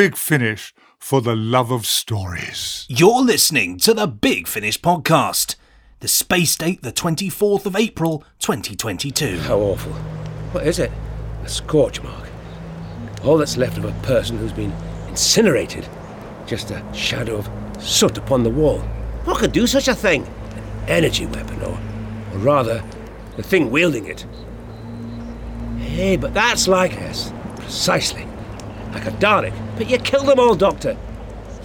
Big Finish for the love of stories. You're listening to the Big Finish podcast. The space date, the 24th of April, 2022. How awful. What is it? A scorch mark. All that's left of a person who's been incinerated. Just a shadow of soot upon the wall. What could do such a thing? An energy weapon, or, or rather, the thing wielding it. Hey, but that's like us. Precisely. Like a Dalek. But you killed them all, Doctor.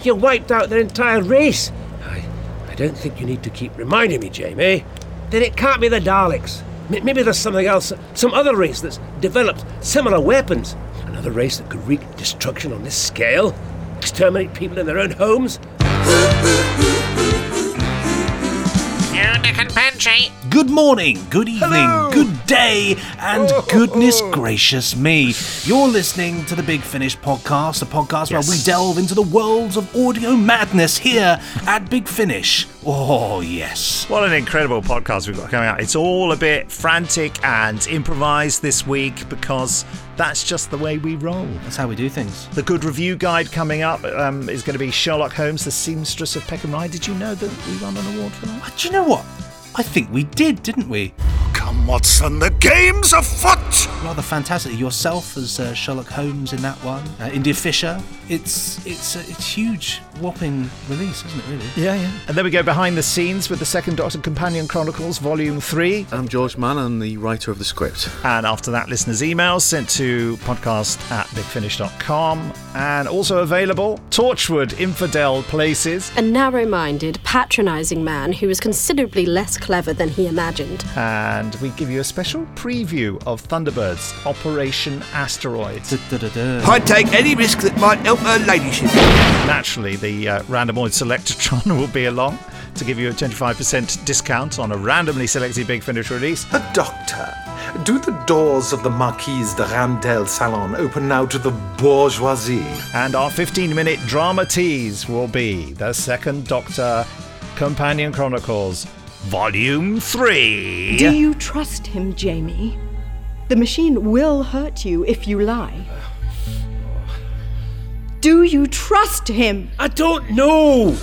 You wiped out their entire race. I, I don't think you need to keep reminding me, Jamie. Then it can't be the Daleks. M- maybe there's something else, some other race that's developed similar weapons. Another race that could wreak destruction on this scale, exterminate people in their own homes. Nick and Benji. Good morning, good evening, Hello. good day, and Oh. goodness gracious me. You're listening to the Big Finish podcast, a podcast where we delve into the worlds of audio madness here at Big Finish. Oh, yes. What an incredible podcast we've got coming out. It's all a bit frantic and improvised this week because that's just the way we roll. That's how we do things. The good review guide coming up um, is going to be Sherlock Holmes, the seamstress of Peckham Rye. Did you know that we won an award for that? Do you know what? I think we did, didn't we? Come, Watson, the game's afoot! Rather fantastic. Yourself as uh, Sherlock Holmes in that one. Uh, India Fisher. It's it's a it's huge, whopping release, isn't it? Really. Yeah, yeah. And then we go behind the scenes with the Second Doctor Companion Chronicles, Volume 3. I'm George Mann, I'm the writer of the script. And after that, listeners' emails sent to podcast at bigfinish.com. And also available, Torchwood Infidel Places. A narrow minded, patronising man who was considerably less clever than he imagined. And we give you a special preview of Thunderbirds Operation Asteroid. I'd take any risk that might help her ladyship. Naturally, the uh, Randomoid Selectron will be along to give you a 25% discount on a randomly selected Big Finish release. A doctor. Do the doors of the Marquise de Randel Salon open now to the bourgeoisie? And our 15 minute drama tease will be The Second Doctor Companion Chronicles, Volume 3. Do you trust him, Jamie? The machine will hurt you if you lie. Do you trust him? I don't know!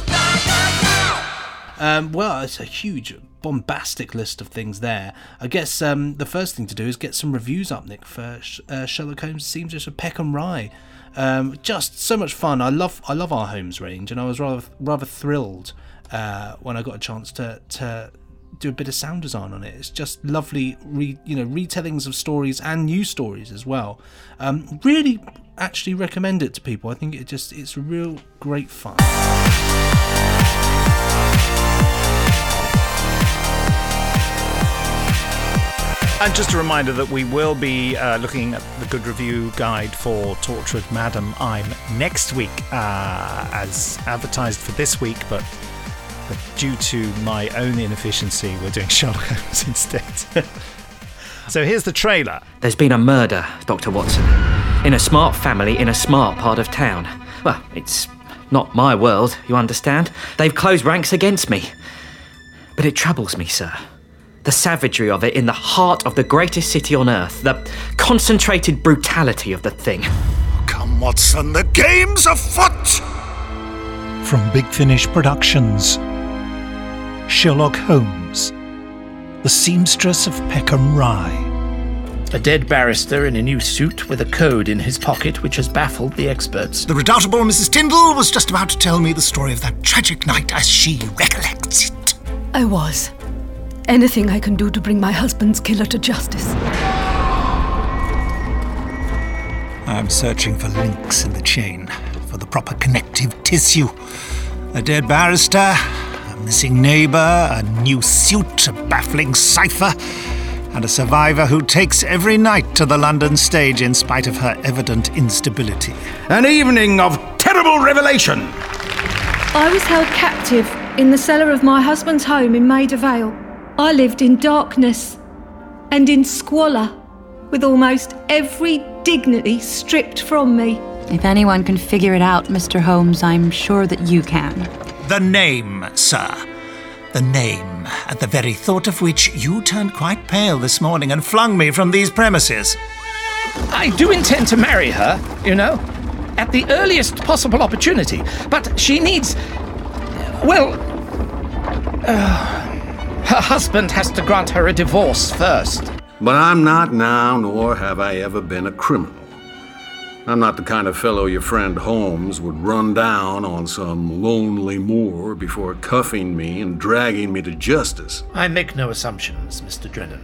Um, well, it's a huge, bombastic list of things there. I guess um, the first thing to do is get some reviews up, Nick, for Sh- uh, Sherlock Holmes Seamstress of Peckham Rye. Um, just so much fun. I love, I love our Holmes range, and I was rather, rather thrilled uh, when I got a chance to to do a bit of sound design on it. It's just lovely, re, you know, retellings of stories and new stories as well. Um, really, actually recommend it to people. I think it just, it's real great fun. And just a reminder that we will be uh, looking at the good review guide for Torchwood Madam I'm next week, uh, as advertised for this week, but, but due to my own inefficiency, we're doing Sherlock Holmes instead. so here's the trailer. There's been a murder, Dr. Watson. In a smart family in a smart part of town. Well, it's not my world, you understand? They've closed ranks against me. But it troubles me, sir. The savagery of it in the heart of the greatest city on earth, the concentrated brutality of the thing. Come, Watson, the game's afoot! From Big Finish Productions Sherlock Holmes, The Seamstress of Peckham Rye. A dead barrister in a new suit with a code in his pocket which has baffled the experts. The redoubtable Mrs. Tyndall was just about to tell me the story of that tragic night as she recollects it. I was. Anything I can do to bring my husband's killer to justice. I'm searching for links in the chain, for the proper connective tissue. A dead barrister, a missing neighbour, a new suit, a baffling cipher, and a survivor who takes every night to the London stage in spite of her evident instability. An evening of terrible revelation. I was held captive in the cellar of my husband's home in Maida Vale. I lived in darkness and in squalor, with almost every dignity stripped from me. If anyone can figure it out, Mr. Holmes, I'm sure that you can. The name, sir. The name, at the very thought of which you turned quite pale this morning and flung me from these premises. I do intend to marry her, you know. at the earliest possible opportunity. But she needs. Well. Uh, her husband has to grant her a divorce first. But I'm not now, nor have I ever been a criminal. I'm not the kind of fellow your friend Holmes would run down on some lonely moor before cuffing me and dragging me to justice. I make no assumptions, Mr. Drennan.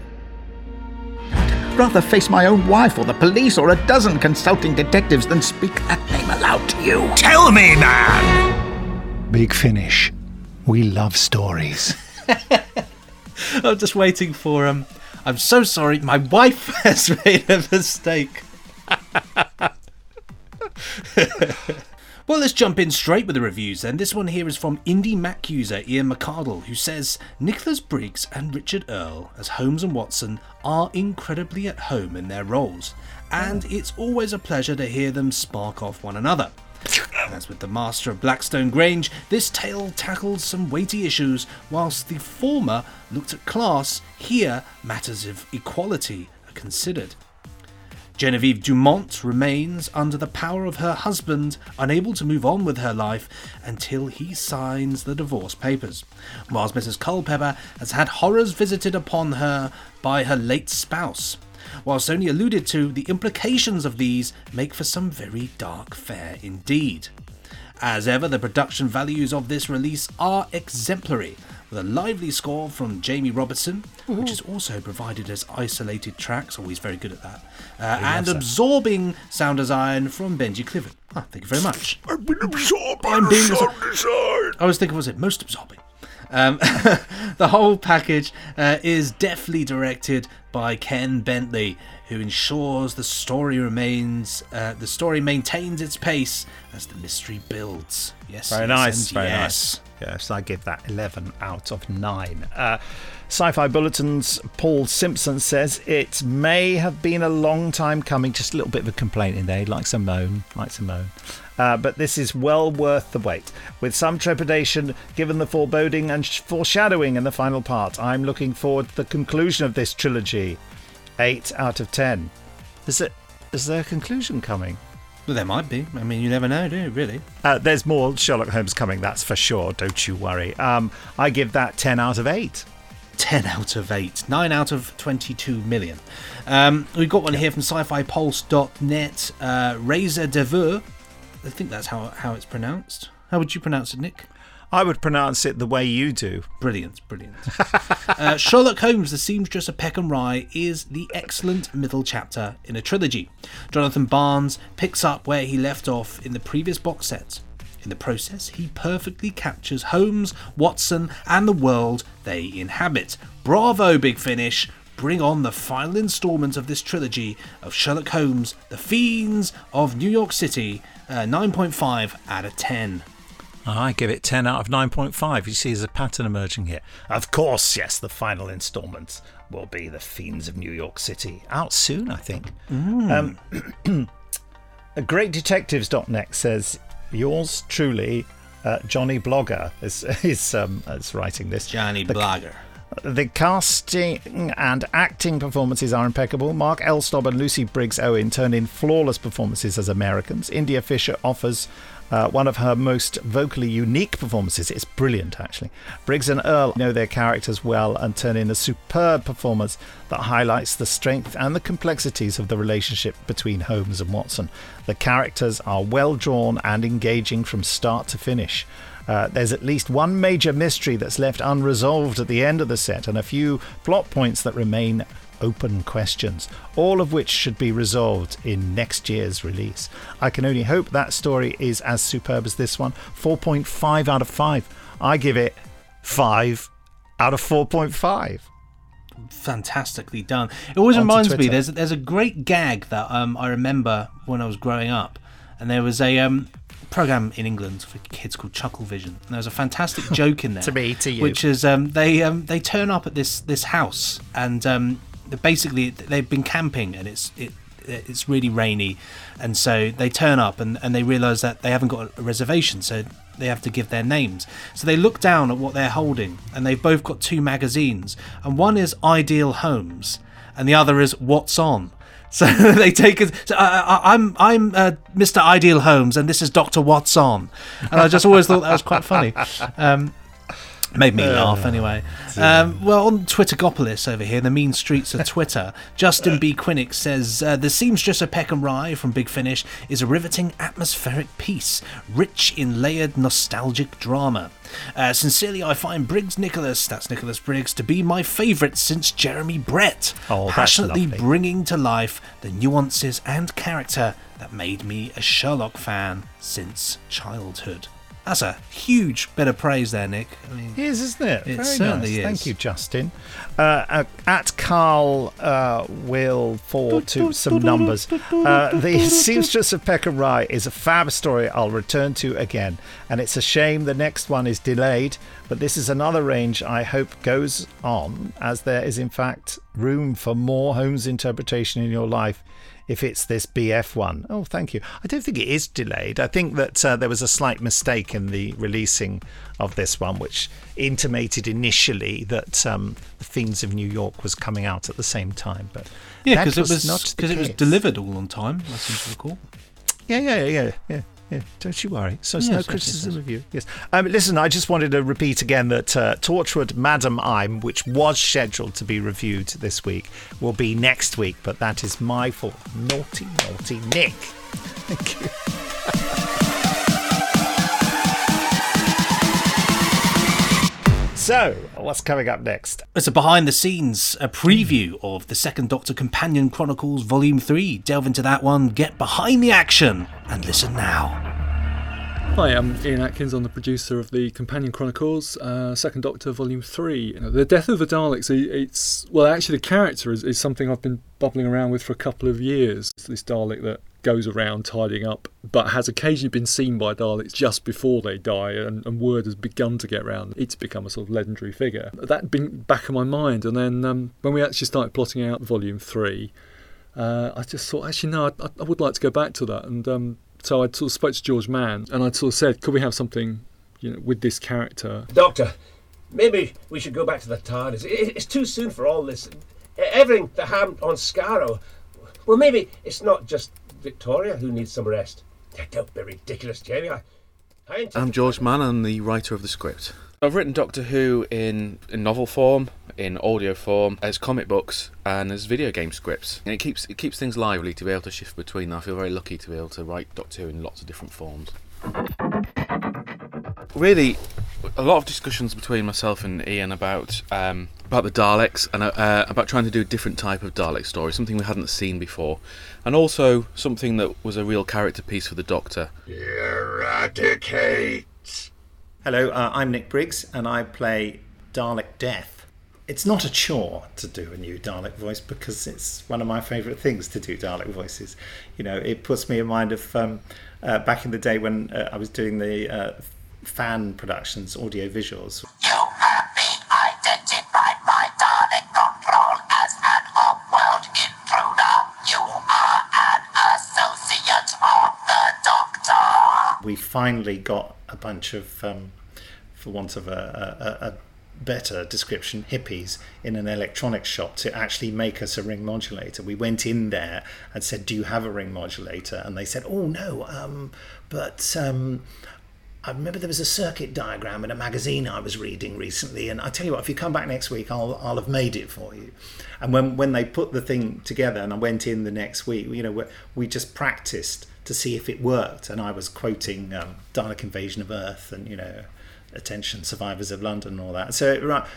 Rather face my own wife or the police or a dozen consulting detectives than speak that name aloud to you. Tell me, man! Big finish. We love stories. I'm just waiting for um. I'm so sorry. My wife has made a mistake. well, let's jump in straight with the reviews then. This one here is from Indie Mac user Ian McCardle, who says Nicholas Briggs and Richard Earl as Holmes and Watson are incredibly at home in their roles, and it's always a pleasure to hear them spark off one another. As with the Master of Blackstone Grange, this tale tackles some weighty issues, whilst the former looked at class, here matters of equality are considered. Genevieve Dumont remains under the power of her husband, unable to move on with her life until he signs the divorce papers, whilst Mrs. Culpepper has had horrors visited upon her by her late spouse. Whilst only alluded to, the implications of these make for some very dark fare indeed. As ever, the production values of this release are exemplary, with a lively score from Jamie Robertson, which is also provided as isolated tracks, always very good at that, uh, and absorbing sound design from Benji Clifford. Ah, thank you very much. I've been absorbed by being sound design. I was thinking, was it most absorbing? Um, the whole package uh, is deftly directed by Ken Bentley, who ensures the story remains, uh, the story maintains its pace as the mystery builds. Yes, Very yes, nice, very yes. nice. Yes, I give that 11 out of 9. Uh, Sci Fi Bulletin's Paul Simpson says it may have been a long time coming, just a little bit of a complaint in there. He likes a moan, likes a moan. Uh, but this is well worth the wait. With some trepidation, given the foreboding and sh- foreshadowing in the final part, I'm looking forward to the conclusion of this trilogy. 8 out of 10. Is, it, is there a conclusion coming? Well, there might be. I mean, you never know, do you, really? Uh, there's more Sherlock Holmes coming, that's for sure. Don't you worry. Um, I give that 10 out of 8. 10 out of 8. 9 out of 22 million. Um, we've got one here from sci fi pulse.net. Uh, Razor Deveur. I think that's how, how it's pronounced. How would you pronounce it, Nick? I would pronounce it the way you do. Brilliant, brilliant. uh, Sherlock Holmes, The Seamstress of Peckham Rye is the excellent middle chapter in a trilogy. Jonathan Barnes picks up where he left off in the previous box set. In the process, he perfectly captures Holmes, Watson, and the world they inhabit. Bravo, Big Finish! Bring on the final installment of this trilogy of Sherlock Holmes, The Fiends of New York City, uh, 9.5 out of 10. I give it 10 out of 9.5. You see, there's a pattern emerging here. Of course, yes, the final installment will be The Fiends of New York City. Out soon, I think. Mm. Um, GreatDetectives.net says, Yours truly, uh, Johnny Blogger, is, is, um, is writing this. Johnny The- Blogger. The casting and acting performances are impeccable. Mark Elstob and Lucy Briggs Owen turn in flawless performances as Americans. India Fisher offers uh, one of her most vocally unique performances. It's brilliant, actually. Briggs and Earl know their characters well and turn in a superb performance that highlights the strength and the complexities of the relationship between Holmes and Watson. The characters are well drawn and engaging from start to finish. Uh, there's at least one major mystery that's left unresolved at the end of the set, and a few plot points that remain open questions, all of which should be resolved in next year's release. I can only hope that story is as superb as this one. 4.5 out of 5. I give it 5 out of 4.5. fantastically done. It always Onto reminds me there's there's a great gag that um, I remember when I was growing up, and there was a um, program in England for kids called Chuckle Vision. And there was a fantastic joke in there To me, to you. which is um, they um, they turn up at this this house and um, basically they've been camping and it's it it's really rainy, and so they turn up and, and they realise that they haven't got a reservation, so they have to give their names. So they look down at what they're holding, and they've both got two magazines, and one is Ideal Homes, and the other is What's On. So they take it. So, uh, I- I'm I'm uh, Mr. Ideal Holmes, and this is Doctor Watson, and I just always thought that was quite funny. Um, made me laugh anyway. Um, well, on Twittergopolis over here, the mean streets of Twitter, Justin B. Quinnick says uh, the seamstress of Peckham Rye from Big Finish is a riveting atmospheric piece, rich in layered nostalgic drama. Uh, sincerely, I find Briggs Nicholas, that's Nicholas Briggs, to be my favourite since Jeremy Brett, Oh, passionately lovely. bringing to life the nuances and character that made me a Sherlock fan since childhood. That's a huge bit of praise there, Nick. I mean, It is, isn't it? It Very certainly nice. is. Thank you, Justin. Uh, uh, at Carl uh, will fall to some numbers. Uh, the Seamstress of Peckham Rye is a fab story I'll return to again, and it's a shame the next one is delayed. But this is another range I hope goes on, as there is in fact room for more Holmes interpretation in your life if it's this BF one. Oh, thank you. I don't think it is delayed. I think that uh, there was a slight mistake in the releasing of this one, which intimated initially that um, The Fiends of New York was coming out at the same time. But yeah, because it was because it was delivered all on time. I seem to recall. Yeah, yeah, yeah, yeah, yeah. Don't you worry. So it's Yes, no yes, yes, criticism yes. of you. Yes. Um, listen, I just wanted to repeat again that uh, Torchwood Madam I'm, which was scheduled to be reviewed this week, will be next week, but that is my fault. Naughty, naughty Nick. Thank you. So, what's coming up next? It's a behind the scenes a preview of the Second Doctor Companion Chronicles Volume 3. Delve into that one, get behind the action, and listen now. Hi, I'm Ian Atkins. I'm the producer of the Companion Chronicles, uh, Second Doctor, Volume Three. You know, the death of the Daleks. i- It's well, actually, the character is, is something I've been bubbling around with for a couple of years. It's this Dalek that goes around tidying up, but has occasionally been seen by Daleks just before they die, and, and word has begun to get round. It's become a sort of legendary figure. That had been back in my mind, and then um, when we actually started plotting out Volume Three, uh, I just thought, actually, no, I, I would like to go back to that. And um, so I sort of spoke to George Mann and I sort of said, could we have something, you know, with this character? Doctor, maybe we should go back to the TARDIS. It's too soon for all this. Everything that happened on Skaro. Well, maybe it's not just Victoria who needs some rest. Don't be ridiculous, Jamie. I, I I'm George Mann, I'm the writer of the script. I've written Doctor Who in, in novel form, in audio form, as comic books, and as video game scripts. And it keeps it keeps things lively to be able to shift between them. I feel very lucky to be able to write Doctor Who in lots of different forms. Really, a lot of discussions between myself and Ian about um, about the Daleks and uh, about trying to do a different type of Dalek story, something we hadn't seen before, and also something that was a real character piece for the Doctor. Eradicate. Hello, uh, I'm Nick Briggs, and I play Dalek Death. It's not a chore to do a new Dalek voice because it's one of my favourite things to do Dalek voices. You know, it puts me in mind of um, uh, back in the day when uh, I was doing the uh, fan productions, audio visuals. Identified off-world intruder. You are an associate of the Doctor. We finally got a bunch of, um, for want of a, a, a better description, hippies in an electronics shop to actually make us a ring modulator. We went in there and said, "Do you have a ring modulator?" And they said, "Oh no, um, but." Um, I remember there was a circuit diagram in a magazine I was reading recently, and I tell you what, if you come back next week, I'll I'll have made it for you. And when when they put the thing together, and I went in the next week, you know, we, just practiced to see if it worked, and I was quoting um, Dalek Invasion of Earth, and you know, attention survivors of London and all that. So right,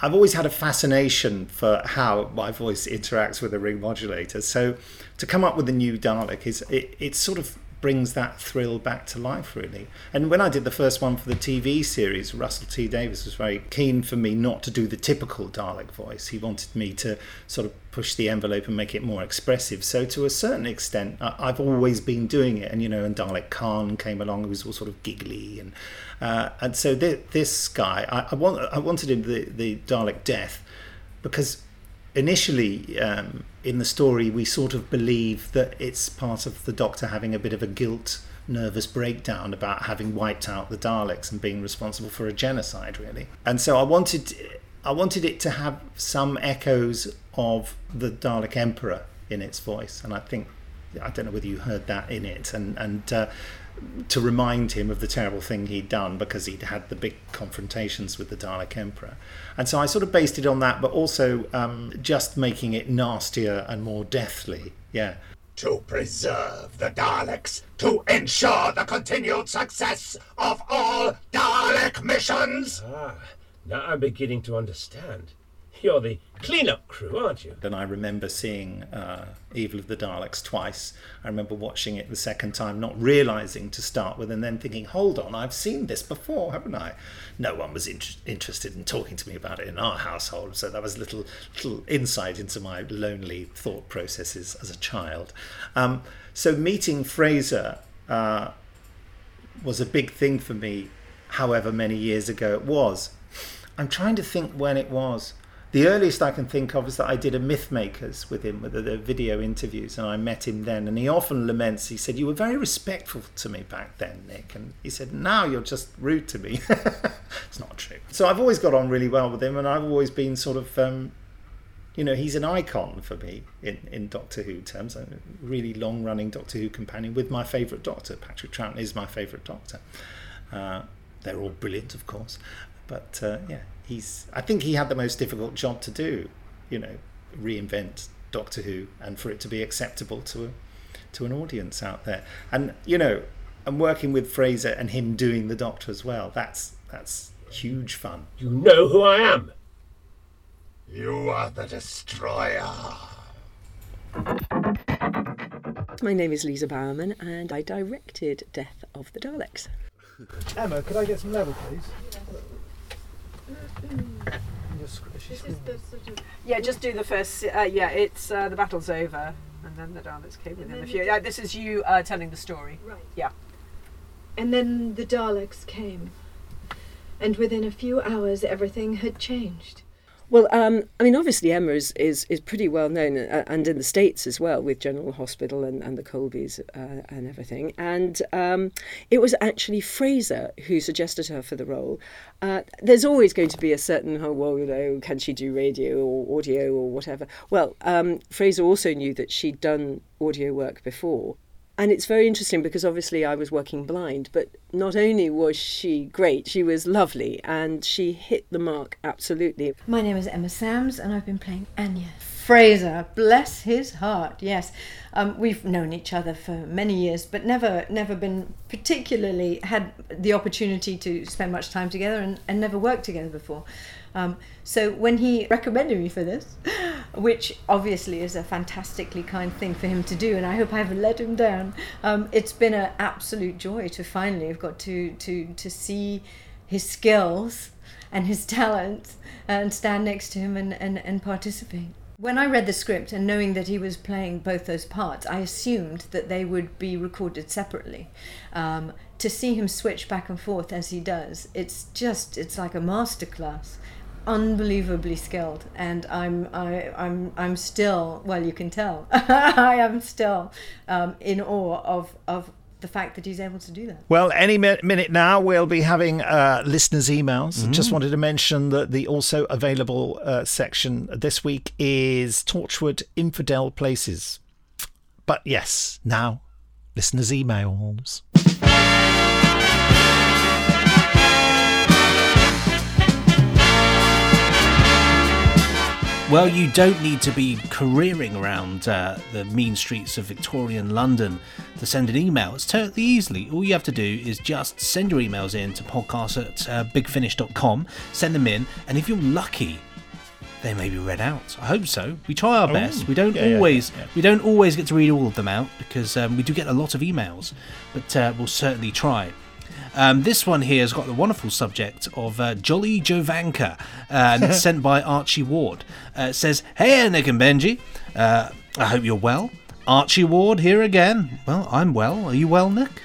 I've always had a fascination for how my voice interacts with a ring modulator. So to come up with a new Dalek is it, it sort of brings that thrill back to life really. And when i did the first one for the tv series russell t davies was very keen for me not to do the typical dalek voice. He wanted me to sort of push the envelope and make it more expressive. So to a certain extent i've always been doing it. And you know and dalek caan came along who was all sort of giggly and uh, and so th- this guy I, I want i wanted him the, the dalek death because initially um, in the story we sort of believe that it's part of the doctor having a bit of a guilt nervous breakdown about having wiped out the daleks and being responsible for a genocide really. And so i wanted i wanted it to have some echoes of the dalek emperor in its voice, and I think I don't know whether you heard that in it, and and uh, to remind him of the terrible thing he'd done because he'd had the big confrontations with the Dalek Emperor, and so I sort of based it on that, but also um, just making it nastier and more deathly. Yeah. To preserve the Daleks, to ensure the continued success of all Dalek missions. Ah, now I'm beginning to understand. You're the cleanup crew, aren't you? And I remember seeing uh, Evil of the Daleks twice. I remember watching it the second time, not realizing to start with, and then thinking, hold on, I've seen this before, haven't I? No one was in- interested in talking to me about it in our household, so that was a little, little insight into my lonely thought processes as a child. Um, so meeting Frazer uh, was a big thing for me, however many years ago it was. I'm trying to think when it was. The earliest I can think of is that I did a Mythmakers with him, with the, video interviews, and I met him then. And he often laments, he said, You were very respectful to me back then, Nick. And he said, Now you're just rude to me. it's not true. So I've always got on really well with him, and I've always been sort of, um, you know, he's an icon for me in, in Doctor Who terms. I'm A really long running Doctor Who companion with my favourite Doctor. Patrick Troughton is my favourite Doctor. Uh, they're all brilliant, of course. But uh, yeah, he's. I think he had the most difficult job to do. You know, reinvent Doctor Who and for it to be acceptable to a, to an audience out there. And you know, and working with Frazer and him doing the Doctor as well. That's that's huge fun. You know who I am. You are the destroyer. My name is Lisa Bowerman, and I directed Death of the Daleks. Emma, could I get some level, please? Yeah, just do the first. Uh, yeah, it's uh, the battle's over, and then the Daleks came within a few. Yeah, this is you uh, telling the story. Right. Yeah. And then the Daleks came. And within a few hours, everything had changed. Well, um, I mean, obviously Emma is, is, is pretty well known, uh, and in the States as well, with General Hospital and, and the Colbys uh, and everything. And um, it was actually Frazer who suggested her for the role. Uh, there's always going to be a certain, oh, well, you know, can she do radio or audio or whatever? Well, um, Frazer also knew that she'd done audio work before. And it's very interesting because obviously I was working blind, but not only was she great, she was lovely and she hit the mark absolutely. My name is Emma Samms and I've been playing Anya. Frazer, bless his heart, yes. Um, we've known each other for many years, but never never been particularly had the opportunity to spend much time together and, and never worked together before. Um, so when he recommended me for this, which obviously is a fantastically kind thing for him to do, and I hope I haven't let him down, um, it's been an absolute joy to finally have got to to to see his skills and his talents and stand next to him and, and, and participate. When I read the script and knowing that he was playing both those parts, I assumed that they would be recorded separately. Um, to see him switch back and forth as he does, it's just it's like a masterclass unbelievably skilled and i'm I, i'm i'm still well you can tell i am still um, in awe of of the fact that he's able to do that Well, any mi- minute now, we'll be having uh, listeners' emails. Mm-hmm. Just wanted to mention that the also available uh, section this week is Torchwood Infidel Places. But yes, now, listeners' emails. Well, you don't need to be careering around uh, the mean streets of Victorian London to send an email. It's totally easily. All you have to do is just send your emails in to podcast at uh, bigfinish.com, send them in, and if you're lucky, they may be read out. I hope so. We try our Oh, best. We don't yeah, always yeah, yeah. we don't always get to read all of them out because um, we do get a lot of emails, but uh, we'll certainly try. Um, this one here has got the wonderful subject of uh, Jolly Jovanka, uh, sent by Archie Ward. Uh, it says, Hey, Nick and Benji. Uh, I hope you're well. Archie Ward here again. Well, I'm well. Are you well, Nick?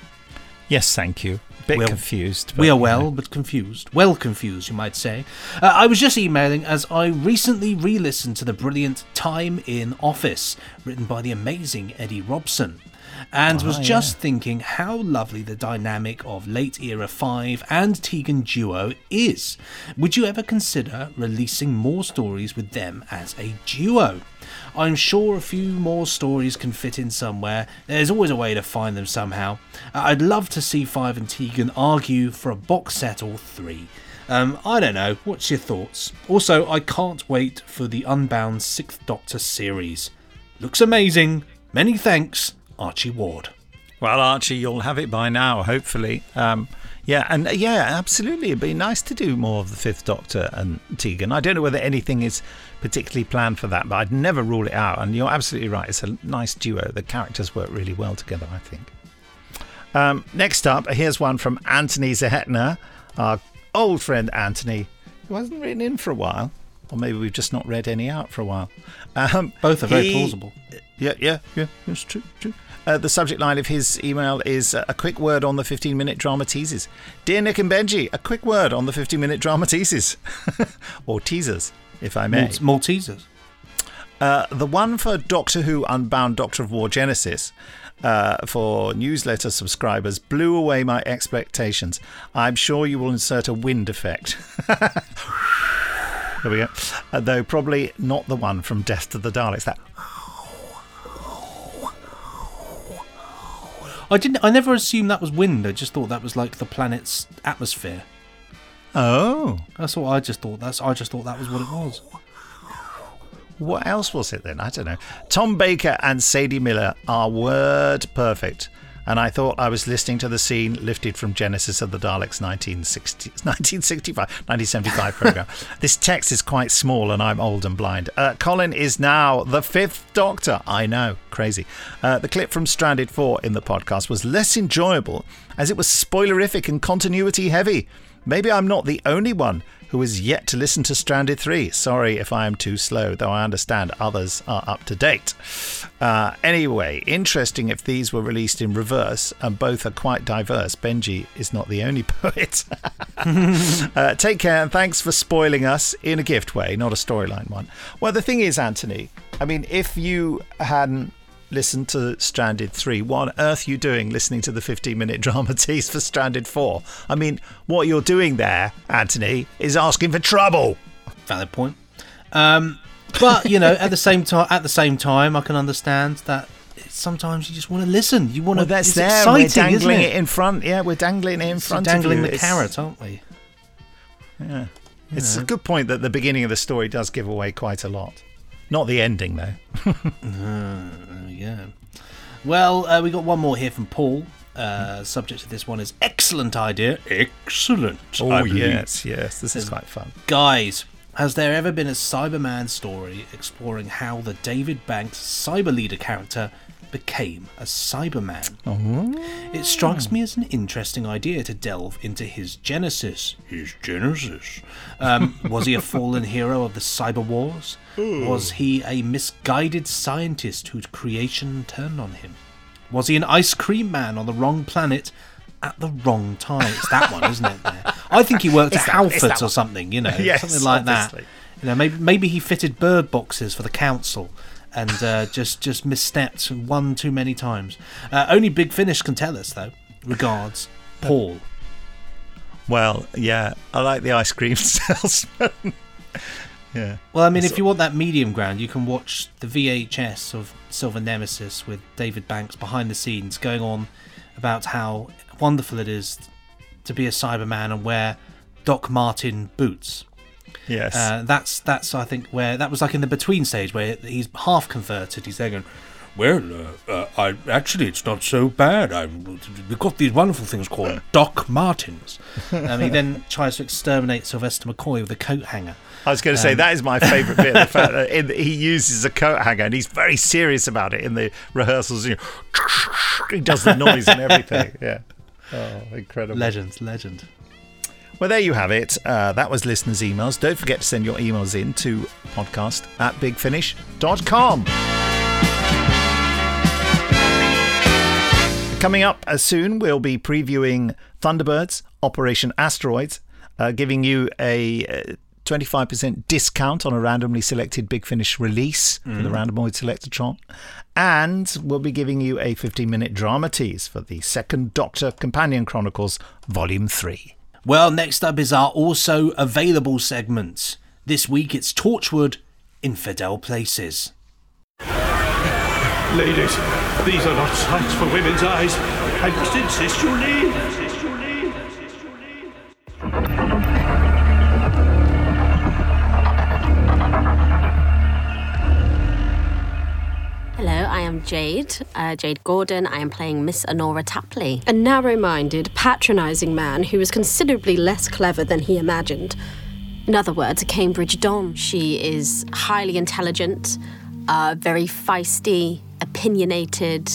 Yes, thank you. Bit We're- confused. we are well, know. but confused. Well confused, you might say. Uh, I was just emailing as I recently re listened to the brilliant Time in Office, written by the amazing Eddie Robson. And was Ah, just yeah. thinking how lovely the dynamic of late era 5 and Tegan duo is. Would you ever consider releasing more stories with them as a duo? I'm sure a few more stories can fit in somewhere. There's always a way to find them somehow. Uh, I'd love to see Five and Tegan argue for a box set or three. Um, I don't know. What's your thoughts? Also, I can't wait for the Unbound Sixth Doctor series. Looks amazing. Many thanks, Archie Ward. Well, Archie, you'll have it by now, hopefully. Um, yeah, and uh, yeah, absolutely. It'd be nice to do more of the Fifth Doctor and Tegan. I don't know whether anything is particularly planned for that, but I'd never rule it out. And you're absolutely right. It's a nice duo. The characters work really well together, I think. Um, next up, here's one from Anthony Zehetner, our old friend Anthony, who hasn't written in for a while. Or maybe we've just not read any out for a while. Um, Both are very he- plausible. Yeah, yeah, yeah. That's true, true. Uh, the subject line of his email is uh, a quick word on the 15 minute drama teases. Dear Nick and Benji, a quick word on the 15 minute drama teases. or teasers, if I may. Malt- Maltesers. Uh, the one for Doctor Who Unbound Doctor of War Genesis uh, for newsletter subscribers blew away my expectations. I'm sure you will insert a wind effect. there we go. Uh, though probably not the one from Death to the Daleks. That I didn't. I never assumed that was wind. I just thought that was like the planet's atmosphere. Oh, that's what I just thought. That's I just thought that was what it was. What else was it then? I don't know. Tom Baker and Sadie Miller are word perfect. And I thought I was listening to the scene lifted from Genesis of the Daleks 1960, 1965, 1975 program. this text is quite small and I'm old and blind. Uh, Colin is now the fifth Doctor. I know, crazy. Uh, the clip from Stranded 4 in the podcast was less enjoyable as it was spoilerific and continuity heavy. Maybe I'm not the only one who is yet to listen to Stranded 3. Sorry if I am too slow, though I understand others are up to date. Uh, anyway, interesting if these were released in reverse, and both are quite diverse. Benji is not the only poet. uh, take care, and thanks for spoiling us in a gift way, not a storyline one. Well, the thing is, Anthony, I mean, if you hadn't listened to Stranded 3, what on earth are you doing listening to the 15 minute drama tease for Stranded 4? I mean, what you're doing there, Anthony, is asking for trouble. Valid point. Um, but you know, at the same time, at the same time, I can understand that sometimes you just want to listen. You want Well, to. that's it's there. Exciting, We're dangling isn't it? in front. Yeah, we're dangling it in front dangling you. the It's- carrot, aren't we? Yeah. It's know. a good point that the beginning of the story does give away quite a lot. Not the ending, though. Ah, we go. Well, uh, we got one more here from Paul. Uh, subject of this one is excellent idea. Excellent. Oh, yes, yes. This is quite fun. Guys, has there ever been a Cyberman story exploring how the David Banks cyber leader character became a Cyberman? It strikes me as an interesting idea to delve into his genesis. His genesis. Um, was he a fallen hero of the cyber wars? Was he a misguided scientist whose creation turned on him? Was he an ice cream man on the wrong planet at the wrong time? It's that one, isn't it? There. I think he worked It's at that- it's that Halfords or something, you know, Yes, something like obviously. that. You know, maybe maybe he fitted bird boxes for the council and uh, just just misstepped one too many times. Uh, only Big Finish can tell us, though. Regards, Paul. Well, yeah, I like the ice cream salesman. yeah. Well, I mean, if you want that medium ground, you can watch the VHS of Silver Nemesis with David Banks behind the scenes going on about how wonderful it is to be a Cyberman and wear Doc Marten boots. Yes. Uh, that's that's I think where that was like in the between stage where he's half converted. He's there going, well, uh, uh, I actually it's not so bad. I we've got these wonderful things called Doc Martens. Um, he then tries to exterminate Sylvester McCoy with a coat hanger. I was going to say Um, that is my favourite bit. The fact that in, he uses a coat hanger and he's very serious about it in the rehearsals. You know, he does the noise and everything. Yeah. Oh, incredible. Legend, legend. Well, there you have it. Uh, that was listeners' emails. Don't forget to send your emails in to podcast at bigfinish.com. Coming up as soon, we'll be previewing Thunderbirds, Operation Asteroids, uh, giving you a uh, 25% discount on a randomly selected Big Finish release for the Mm. Randomoid Selectatron. And we'll be giving you a 15 minute drama tease for the Second Doctor Companion Chronicles, Volume 3. Well, next up is our also available segment. This week it's Torchwood Infidel Places. Ladies, these are not sights for women's eyes. I must insist you leave. Hello, I am Jade, uh, Jade Gordon. I am playing Miss Honora Tapley, a narrow minded, patronising man who is considerably less clever than he imagined. In other words, a Cambridge Don. She is highly intelligent, uh, very feisty, opinionated,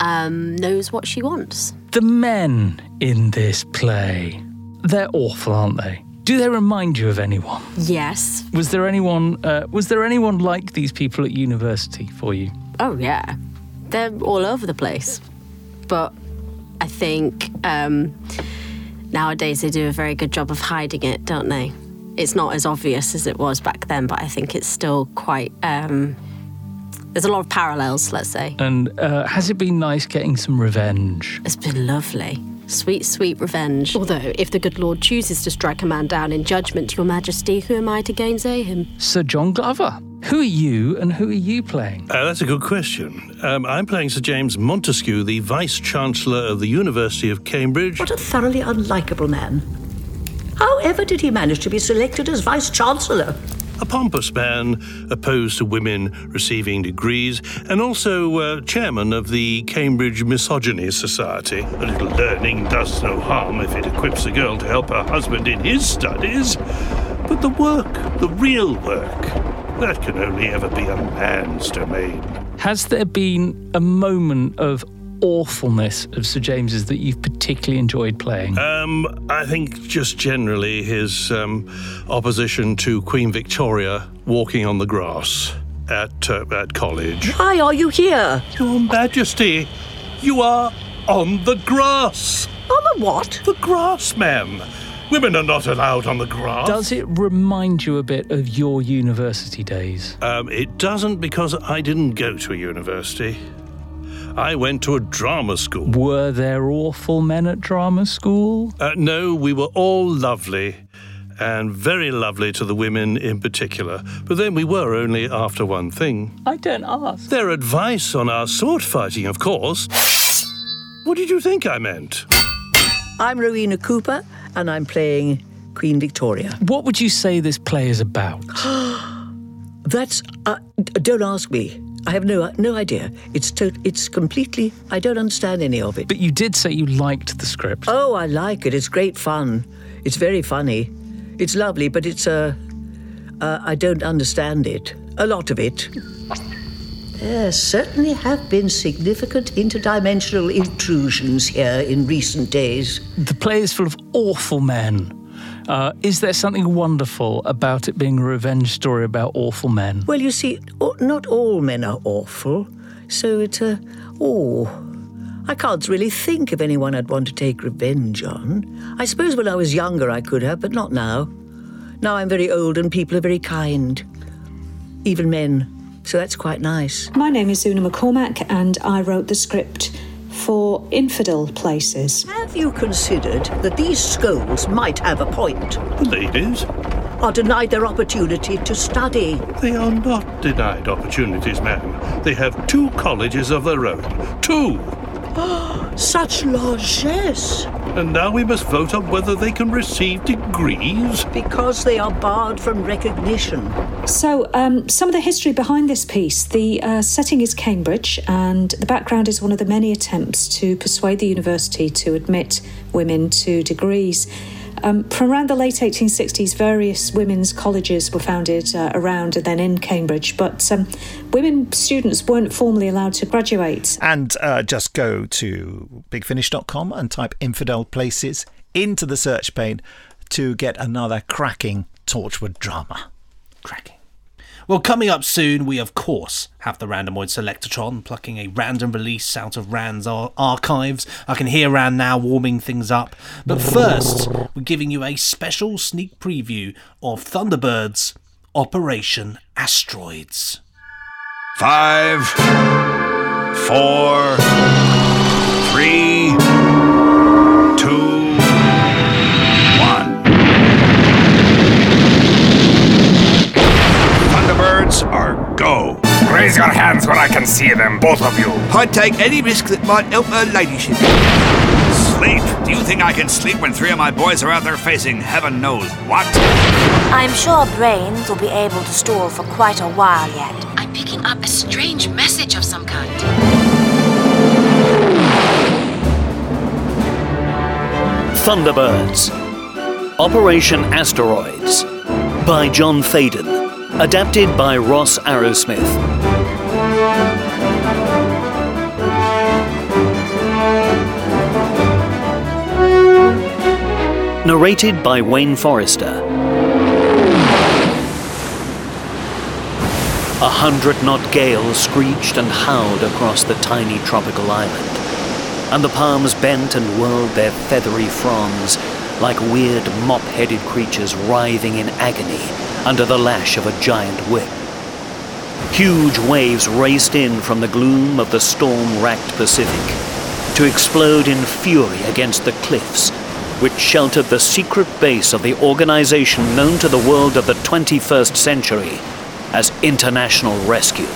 um, knows what she wants. The men in this play, they're awful, aren't they? Do they remind you of anyone? Yes. Was there anyone? Uh, was there anyone like these people at university for you? Oh, yeah. They're all over the place. But I think um, nowadays they do a very good job of hiding it, don't they? It's not as obvious as it was back then, but I think it's still quite. Um, there's a lot of parallels, let's say. And uh, has it been nice getting some revenge? It's been lovely. Sweet, sweet revenge. Although, if the good Lord chooses to strike a man down in judgment, Your Majesty, who am I to gainsay him? Sir John Glover. Who are you and who are you playing? Uh, that's a good question. Um, I'm playing Sir James Montesquieu, the Vice Chancellor of the University of Cambridge. What a thoroughly unlikable man. However did he manage to be selected as Vice Chancellor? A pompous man opposed to women receiving degrees, and also uh, chairman of the Cambridge Misogyny Society. A little learning does no harm if it equips a girl to help her husband in his studies. But the work, the real work, that can only ever be a man's domain. Has there been a moment of awfulness of Sir James's that you've particularly enjoyed playing? Um, I think just generally his um, opposition to Queen Victoria walking on the grass at uh, at college. Why are you here? Your Majesty, you are on the grass. On the what? The grass, ma'am. Women are not allowed on the grass. Does it remind you a bit of your university days? Um, it doesn't because I didn't go to a university. I went to a drama school. Were there awful men at drama school? Uh, no, we were all lovely. And very lovely to the women in particular. But then we were only after one thing. I don't ask. Their advice on our sword fighting, of course. What did you think I meant? I'm Rowena Cooper, and I'm playing Queen Victoria. What would you say this play is about? That's. Uh, don't ask me. I have no no idea. It's to, it's completely. I don't understand any of it. But you did say you liked the script. Oh, I like it. It's great fun. It's very funny. It's lovely, but it's uh, uh I don't understand it. A lot of it. There certainly have been significant interdimensional intrusions here in recent days. The play is full of awful men. Uh, is there something wonderful about it being a revenge story about awful men? Well, you see, not all men are awful, so it's a. Oh. I can't really think of anyone I'd want to take revenge on. I suppose when I was younger I could have, but not now. Now I'm very old and people are very kind. Even men. So that's quite nice. My name is Una McCormack, and I wrote the script for Infidel Places. Have you considered that these schools might have a point? The ladies? Are denied their opportunity to study. They are not denied opportunities, ma'am. They have two colleges of their own. Two! Such largesse! And now we must vote on whether they can receive degrees? Because they are barred from recognition. So, um, some of the history behind this piece the uh, setting is Cambridge, and the background is one of the many attempts to persuade the university to admit women to degrees. Um, from around the late 1860s, various women's colleges were founded uh, around and then in Cambridge, but um, women students weren't formally allowed to graduate. And uh, just go to bigfinish.com and type infidel places into the search pane to get another cracking Torchwood drama. Cracking. Well, coming up soon, we of course have the Randomoid Selectatron plucking a random release out of Rand's ar- archives. I can hear Rand now warming things up. But first, we're giving you a special sneak preview of Thunderbirds Operation Asteroids. Five, four, three, two, go. Raise your hands where I can see them, both of you. I'd take any risk that might help her ladyship. Sleep? Do you think I can sleep when three of my boys are out there facing heaven knows what? I'm sure Brains will be able to stall for quite a while yet. I'm picking up a strange message of some kind. Thunderbirds. Operation Asteroids. By John Faden. Adapted by Ross Arrowsmith. Narrated by Wayne Forrester. A hundred knot gale screeched and howled across the tiny tropical island, and the palms bent and whirled their feathery fronds like weird mop headed creatures writhing in agony under the lash of a giant whip. Huge waves raced in from the gloom of the storm racked Pacific to explode in fury against the cliffs which sheltered the secret base of the organization known to the world of the 21st century as International Rescue.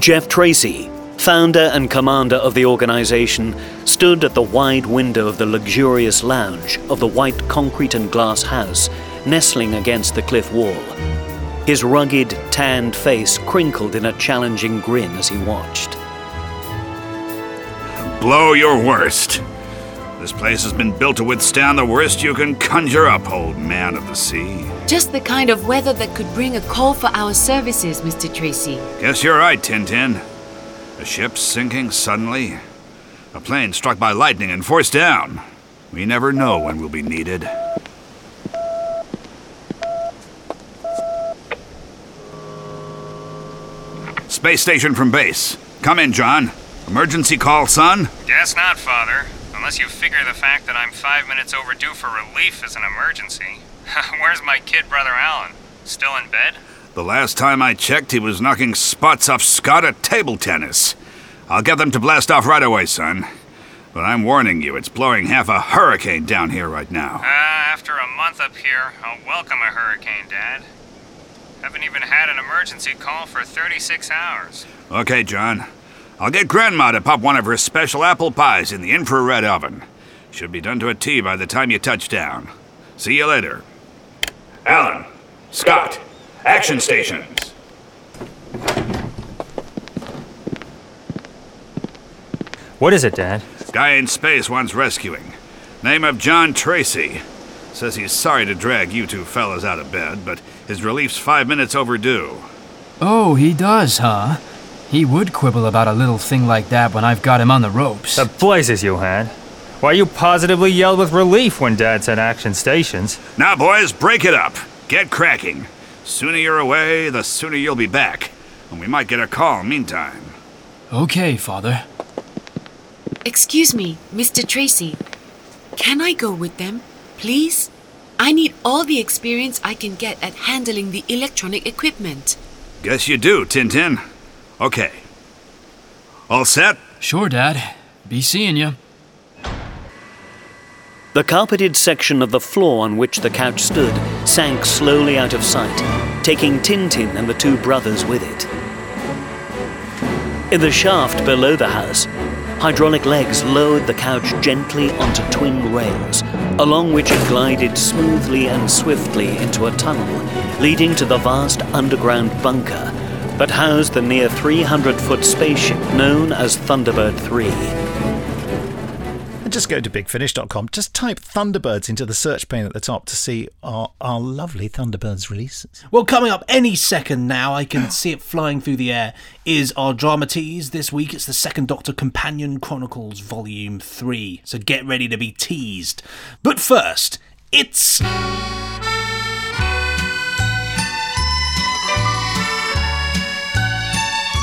Jeff Tracy, founder and commander of the organization, stood at the wide window of the luxurious lounge of the white concrete and glass house nestling against the cliff wall. His rugged, tanned face crinkled in a challenging grin as he watched. Blow your worst. This place has been built to withstand the worst you can conjure up, old man of the sea. Just the kind of weather that could bring a call for our services, Mr. Tracy. Guess you're right, Tintin. A ship sinking suddenly. A plane struck by lightning and forced down. We never know when we'll be needed. Space station from base. Come in, John. Emergency call, son? Guess not, Father. Unless you figure the fact that I'm five minutes overdue for relief is an emergency. Where's my kid brother Alan? Still in bed? The last time I checked, he was knocking spots off Scott at table tennis. I'll get them to blast off right away, son. But I'm warning you, it's blowing half a hurricane down here right now. Ah, after a month up here, I'll welcome a hurricane, Dad. Haven't even had an emergency call for 36 hours. Okay, John. I'll get Grandma to pop one of her special apple pies in the infrared oven. Should be done to a T by the time you touch down. See you later. Alan, Scott, action stations. What is it, Dad? Guy in space wants rescuing. Name of John Tracy. Says he's sorry to drag you two fellas out of bed, but his relief's five minutes overdue. Oh, he does, huh? He would quibble about a little thing like that when I've got him on the ropes. The blazes you had. Why, you positively yelled with relief when Dad said action stations. Now, boys, break it up. Get cracking. Sooner you're away, the sooner you'll be back. And we might get a call meantime. Okay, Father. Excuse me, Mr. Tracy. Can I go with them, please? I need all the experience I can get at handling the electronic equipment. Guess you do, Tintin. Okay. All set? Sure, Dad. Be seeing you. The carpeted section of the floor on which the couch stood sank slowly out of sight, taking Tintin and the two brothers with it. In the shaft below the house, hydraulic legs lowered the couch gently onto twin rails, along which it glided smoothly and swiftly into a tunnel leading to the vast underground bunker that housed the near 300 foot spaceship known as Thunderbird 3. Just go to bigfinish.com. Just type Thunderbirds into the search pane at the top to see our, our lovely Thunderbirds releases. Well, coming up any second now, I can see it flying through the air, is our drama tease. This week it's the Second Doctor Companion Chronicles Volume 3. So get ready to be teased. But first, it's. The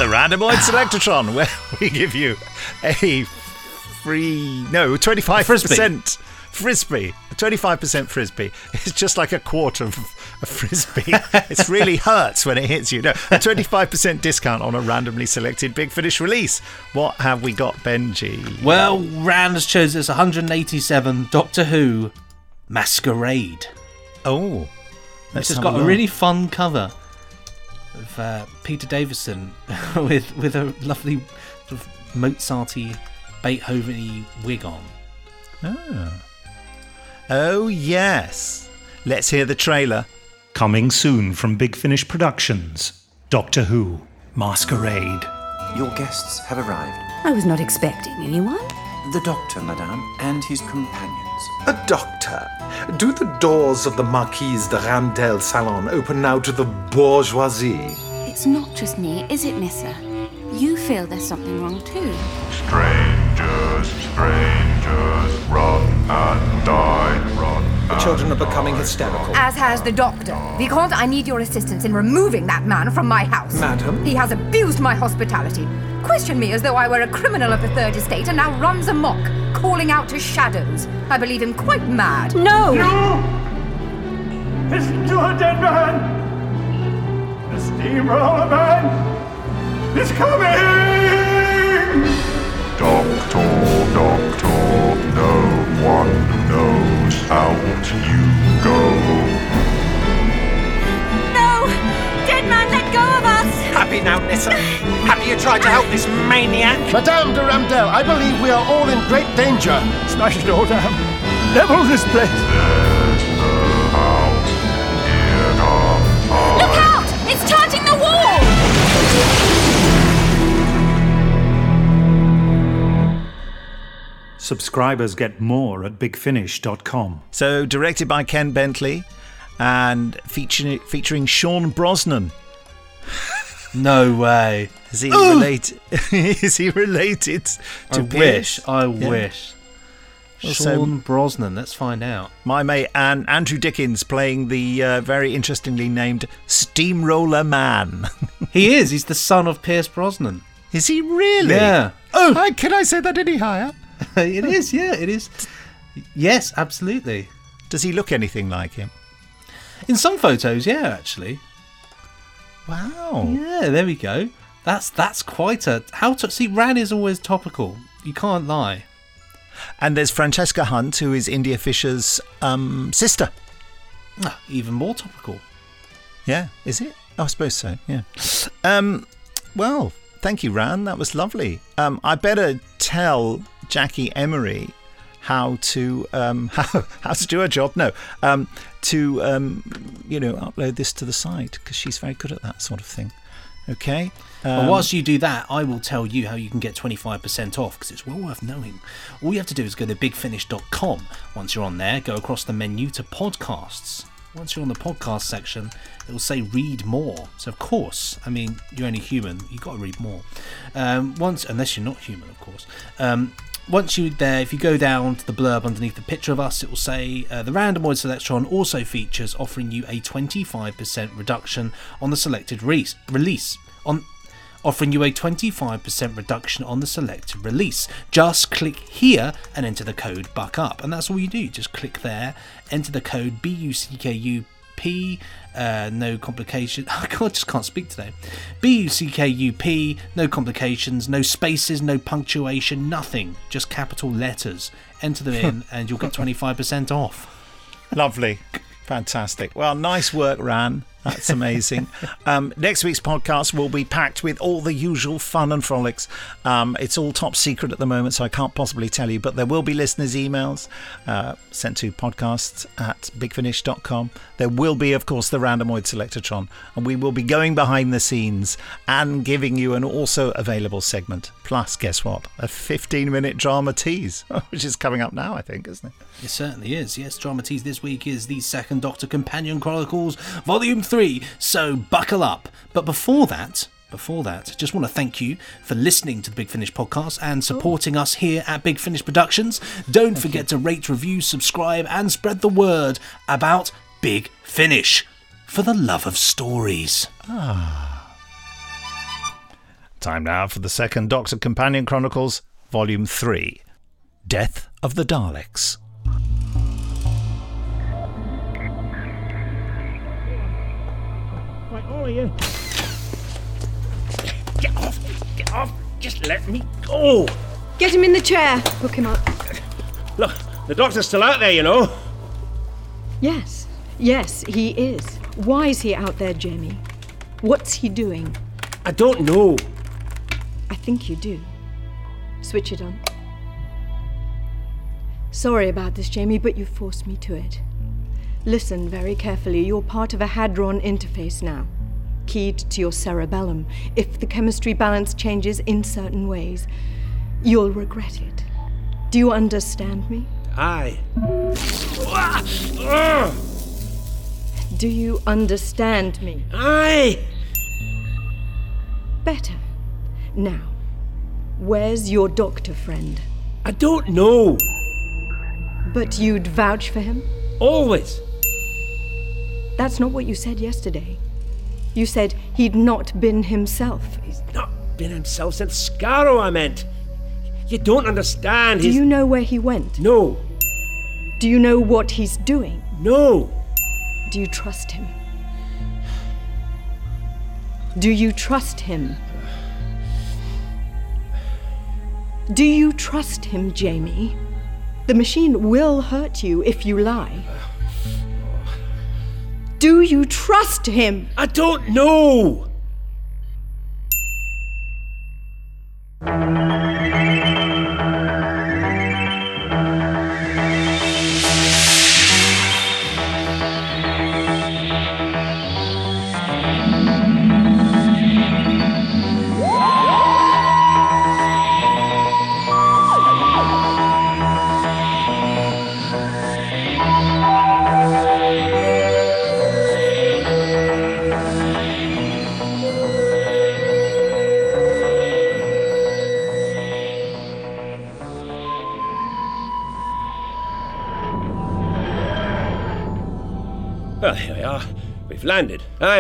Randomoid Selectatron, where we give you a free, no, 25% Frisbee. frisbee. 25% frisbee. It's just like a quarter of a frisbee. it really hurts when it hits you. No, a 25% discount on a randomly selected Big Finish release. What have we got, Benji? Well, Rand has chosen this 187 Doctor Who Masquerade. Oh. This has got a, really fun cover of uh, Peter Davison with with a lovely sort of Mozarty, Beethoven-y wig on. Ah. Oh, yes. Let's hear the trailer. Coming soon from Big Finish Productions Doctor Who Masquerade. Your guests have arrived. I was not expecting anyone. The doctor, madame, and his companions. A doctor? Do the doors of the Marquise de Randel salon open now to the bourgeoisie? It's not just me, is it, Nyssa? You feel there's something wrong too. Strangers, The strangers run and die run. The children are becoming hysterical. As has the doctor. Vicomte, I need your assistance in removing that man from my house. Madam? He has abused my hospitality, questioned me as though I were a criminal of the Third Estate, and now runs amok, calling out to shadows. I believe him quite mad. No! You! Listen to a dead man! The steamroller man is coming! Doctor, doctor, no one knows out you go. No! Dead man, let go of us! Happy now, Nyssa? Have you tried to help this maniac? Madame de Ramdel, I believe we are all in great danger. Smash it all down. Level this place. Subscribers get more at bigfinish.com. So, directed by Ken Bentley and featuring, featuring Sean Brosnan. No way. Is he Ugh. related? is he related to I Pierce? wish. I Yeah. wish. Also- Sean Brosnan. Let's find out. My mate and Andrew Dickens playing the uh, very interestingly named Steamroller Man. He is. He's the son of Pierce Brosnan. Is he really? Yeah. Oh, can I say that any higher? it is. Yeah, it is. Yes, absolutely. Does he look anything like him? In some photos, yeah, actually. Wow. Yeah, there we go. That's that's quite a how to see. Ran is always topical. You can't lie. And there's Francesca Hunt, who is India Fisher's um, sister. Ah, even more topical. Yeah, is it? Oh, I suppose so. Yeah. Um, well, thank you, Ran. That was lovely. Um, I better tell Jackie Emery how to um, how, how to do her job. No, um, to um, you know upload this to the site because she's very good at that sort of thing. Okay. Um, whilst you do that, I will tell you how you can get 25% off because it's well worth knowing. All you have to do is go to bigfinish.com. Once you're on there, go across the menu to podcasts. Once you're on the podcast section, it will say read more. So, of course, I mean, you're only human, you've got to read more. Um, once, unless you're not human, of course. Um, once you there, if you go down to the blurb underneath the picture of us, it will say uh, the Randomoid Selectron also features offering you a 25% reduction on the selected re- release. On offering you a 25% reduction on the selected release. Just click here and enter the code BUCKUP. And that's all you do. Just click there, enter the code B U C K U P, uh, no complication. I can't- just can't speak today. B U C K U P, no complications, no spaces, no punctuation, nothing. Just capital letters. Enter them in and you'll get 25% off. Lovely. Fantastic. Well, nice work, Ran. That's amazing. um, next week's podcast will be packed with all the usual fun and frolics. Um, it's all top secret at the moment, so I can't possibly tell you, but there will be listeners' emails uh, sent to podcasts at bigfinish.com. There will be, of course, the Randomoid Selectatron, and we will be going behind the scenes and giving you an also available segment. Plus, guess what? A 15 minute drama tease, which is coming up now, I think, isn't it? It certainly is. Yes, Drama Tease this week is the Second Doctor Companion Chronicles Volume 3, so buckle up. But before that, before that, just want to thank you for listening to the Big Finish podcast and supporting us here at Big Finish Productions. Don't forget to rate, review, subscribe, and spread the word about Big Finish for the love of stories. Ah. Time now for the second Doctor Companion Chronicles, Volume 3 Death of the Daleks. All of you. Get off! Get off! Just let me go! Get him in the chair. Hook him up. Look, the doctor's still out there, you know. Yes. Yes, he is. Why is he out there, Jamie? What's he doing? I don't know. I think you do. Switch it on. Sorry about this, Jamie, but you forced me to it. Listen very carefully. You're part of a hadron interface now, keyed to your cerebellum. If the chemistry balance changes in certain ways, you'll regret it. Do you understand me? Aye. Do you understand me? Aye. Better. Now, where's your doctor friend? I don't know. But you'd vouch for him? Always. That's not what you said yesterday. You said he'd not been himself. He's not been himself since Skaro, I meant. You don't understand. Do you know where he went? No. Do you know what he's doing? No. Do you trust him? Do you trust him? Do you trust him, Jamie? The machine will hurt you if you lie. Do you trust him? I don't know.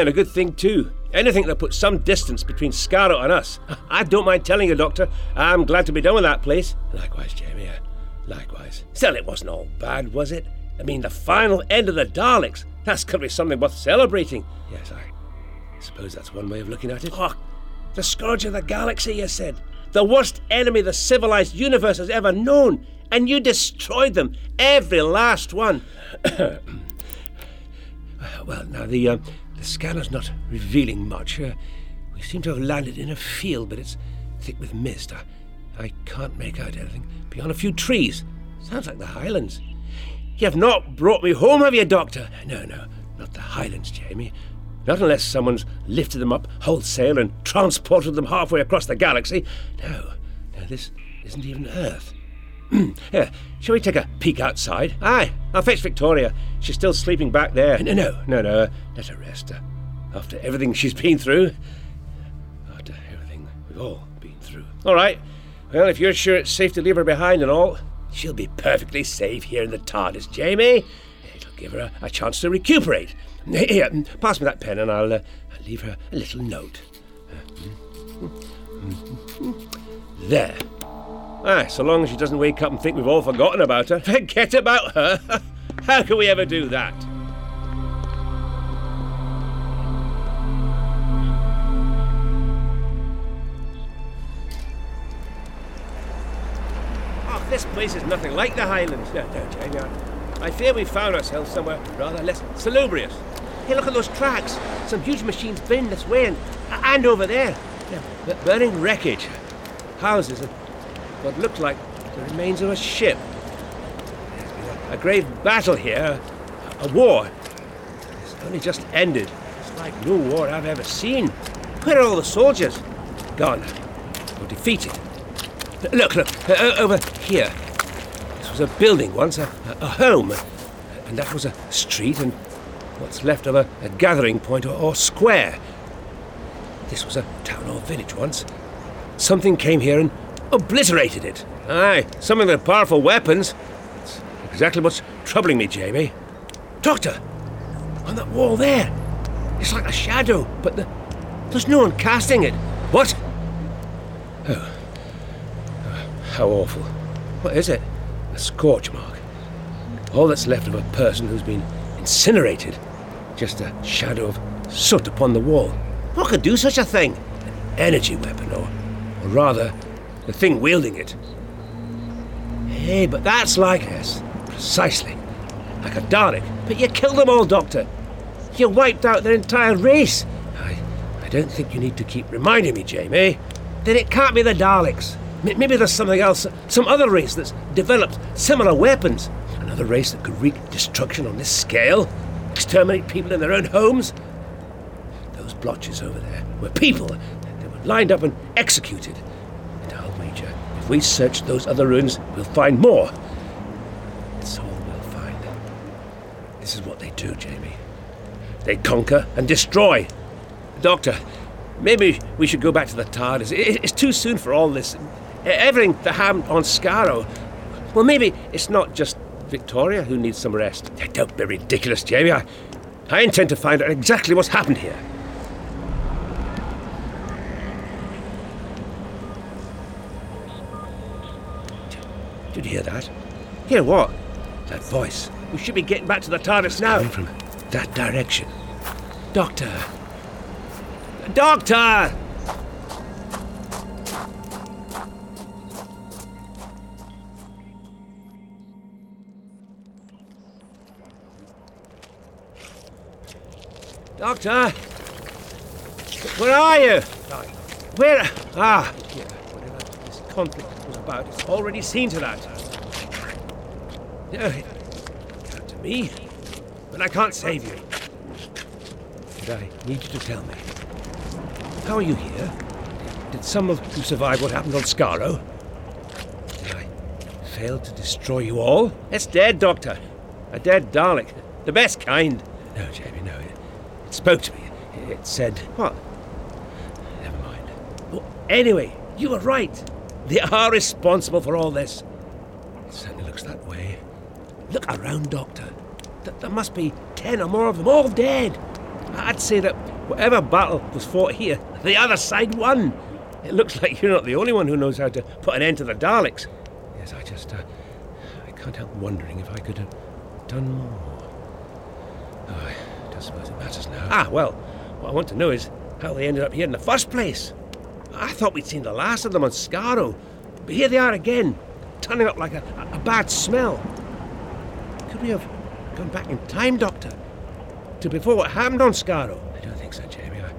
A good thing too. Anything that puts some distance between Skaro and us. I don't mind telling you, Doctor. I'm glad to be done with that place. Likewise, Jamie. uh, Likewise. Still, it wasn't all bad, was it? I mean, the final end of the Daleks. That's got to be something worth celebrating. Yes, I suppose that's one way of looking at it. Oh, the scourge of the galaxy, you said. The worst enemy the civilized universe has ever known. And you destroyed them. Every last one. well, now, the, uh, the scanner's not revealing much. Uh, we seem to have landed in a field, but it's thick with mist. I, I can't make out anything beyond a few trees. Sounds like the Highlands. You have not brought me home, have you, Doctor? No, no, not the Highlands, Jamie. Not unless someone's lifted them up wholesale and transported them halfway across the galaxy. No, no, this isn't even Earth. Here, shall we take a peek outside? Aye, I'll fetch Victoria. She's still sleeping back there. No, no, no, no. Let her rest. Uh, after everything she's been through. After everything we've all been through. All right. Well, if you're sure it's safe to leave her behind and all, she'll be perfectly safe here in the TARDIS, Jamie. It'll give her a, a chance to recuperate. Here, mm, pass me that pen and I'll, uh, I'll leave her a little note. Uh, There. Ah, so long as she doesn't wake up and think we've all forgotten about her. Forget about her? How can we ever do that? Oh, this place is nothing like the Highlands. No, no, Jamie. I, I fear we've found ourselves somewhere rather less salubrious. Hey, look at those tracks. Some huge machines been this way and, and over there. Yeah, burning wreckage. Houses and what looked like the remains of a ship. A, grave battle here, a, a war. It's only just ended. It's like no war I've ever seen. Where are all the soldiers? Gone. Or defeated. Look, look, uh, uh, over here. This was a building once, a, a home. And that was a street and what's left of a, a gathering point or, or square. This was a town or village once. Something came here and obliterated it. Aye, some of with powerful weapons. That's exactly what's troubling me, Jamie. Doctor, on that wall there. It's like a shadow, but the, there's no one casting it. What? Oh. How awful. What is it? A scorch mark. All that's left of a person who's been incinerated. Just a shadow of soot upon the wall. What could do such a thing? An energy weapon, or, or rather, the thing wielding it. Hey, but that's like us. Precisely. Like a Dalek. But you killed them all, Doctor. You wiped out their entire race. I, I don't think you need to keep reminding me, Jamie. Then it can't be the Daleks. Maybe there's something else, some other race that's developed similar weapons. Another race that could wreak destruction on this scale, exterminate people in their own homes. Those blotches over there were people. They were lined up and executed. And I'll wager, if we search those other ruins, we'll find more. It's all we'll find. This is what they do, Jamie. They conquer and destroy. Doctor, maybe we should go back to the TARDIS. It's too soon for all this. Everything that happened on Skaro. Well, maybe it's not just Victoria who needs some rest. Don't be ridiculous, Jamie. I, I intend to find out exactly what's happened here. Did you hear that? Hear what? That voice. We should be getting back to the TARDIS now. from that direction. Doctor! Doctor! Doctor! Where are you? Where? Ah, yeah, whatever this conflict was about, it's already seen to that. It to me, but I can't save you. And I need you to tell me. How are you here? Did some of you survive what happened on Skaro? Did I fail to destroy you all? It's dead, Doctor. A dead Dalek. The best kind. No, Jamie, no. It, it spoke to me. It said. What? Never mind. Well, anyway, you were right. They are responsible for all this. It certainly looks that way. Look around, Doctor. Th- there must be ten or more of them, all dead. I'd say that whatever battle was fought here, the other side won. It looks like you're not the only one who knows how to put an end to the Daleks. Yes, I just. Uh, I can't help wondering if I could have done more. Oh, I don't suppose it matters now. Ah, well, what I want to know is how they ended up here in the first place. I thought we'd seen the last of them on Skaro, but here they are again, turning up like a, a bad smell. Could we have gone back in time, Doctor? To before what happened on Skaro? I don't think so, Jamie. I,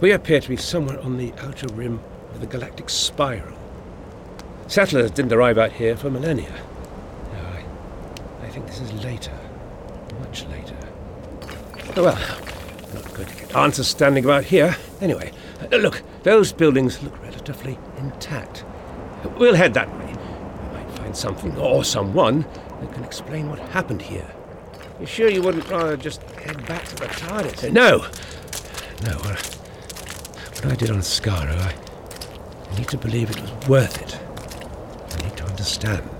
we appear to be somewhere on the outer rim of the galactic spiral. Settlers didn't arrive out here for millennia. No, I, I think this is later. Much later. Oh, well, not going to get answers standing about here. Anyway, uh, look, those buildings look relatively intact. We'll head that way. We might find something or someone that can explain what happened here. You sure you wouldn't rather just head back to the TARDIS? No. No. Uh, what I did on Skaro, I, I need to believe it was worth it. I need to understand.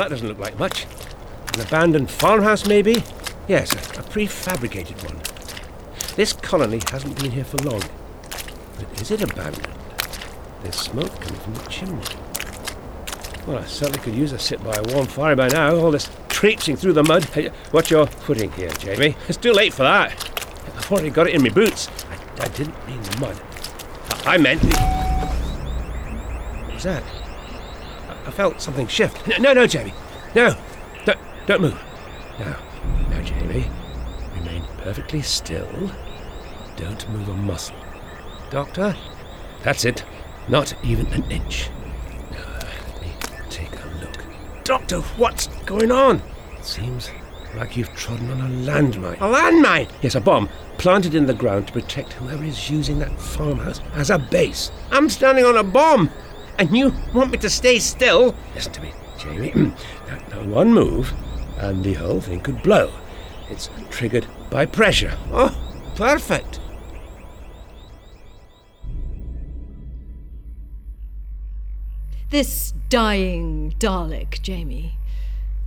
Well, that doesn't look like much. An abandoned farmhouse, maybe? Yes, a, a prefabricated one. This colony hasn't been here for long. But is it abandoned? There's smoke coming from the chimney. Well, I certainly could use a sit by a warm fire by now. All this traipsing through the mud. Hey, What you're putting here, Jamie? It's too late for that. I've already got it in my boots. I, I didn't mean the mud. I, I meant the. What was that? Felt something shift. No, no, no, Jamie. No. Don't, don't move. Now, now, Jamie. Remain perfectly still. Don't move a muscle. Doctor? That's it. Not even an inch. Now, let me take a look. Doctor, what's going on? It seems like you've trodden on a landmine. A landmine? Yes, a bomb planted in the ground to protect whoever is using that farmhouse as a base. I'm standing on a bomb, and you want me to stay still? Listen to me, Jamie. now, now, one move, and the whole thing could blow. It's triggered by pressure. Oh, perfect. This dying Dalek, Jamie.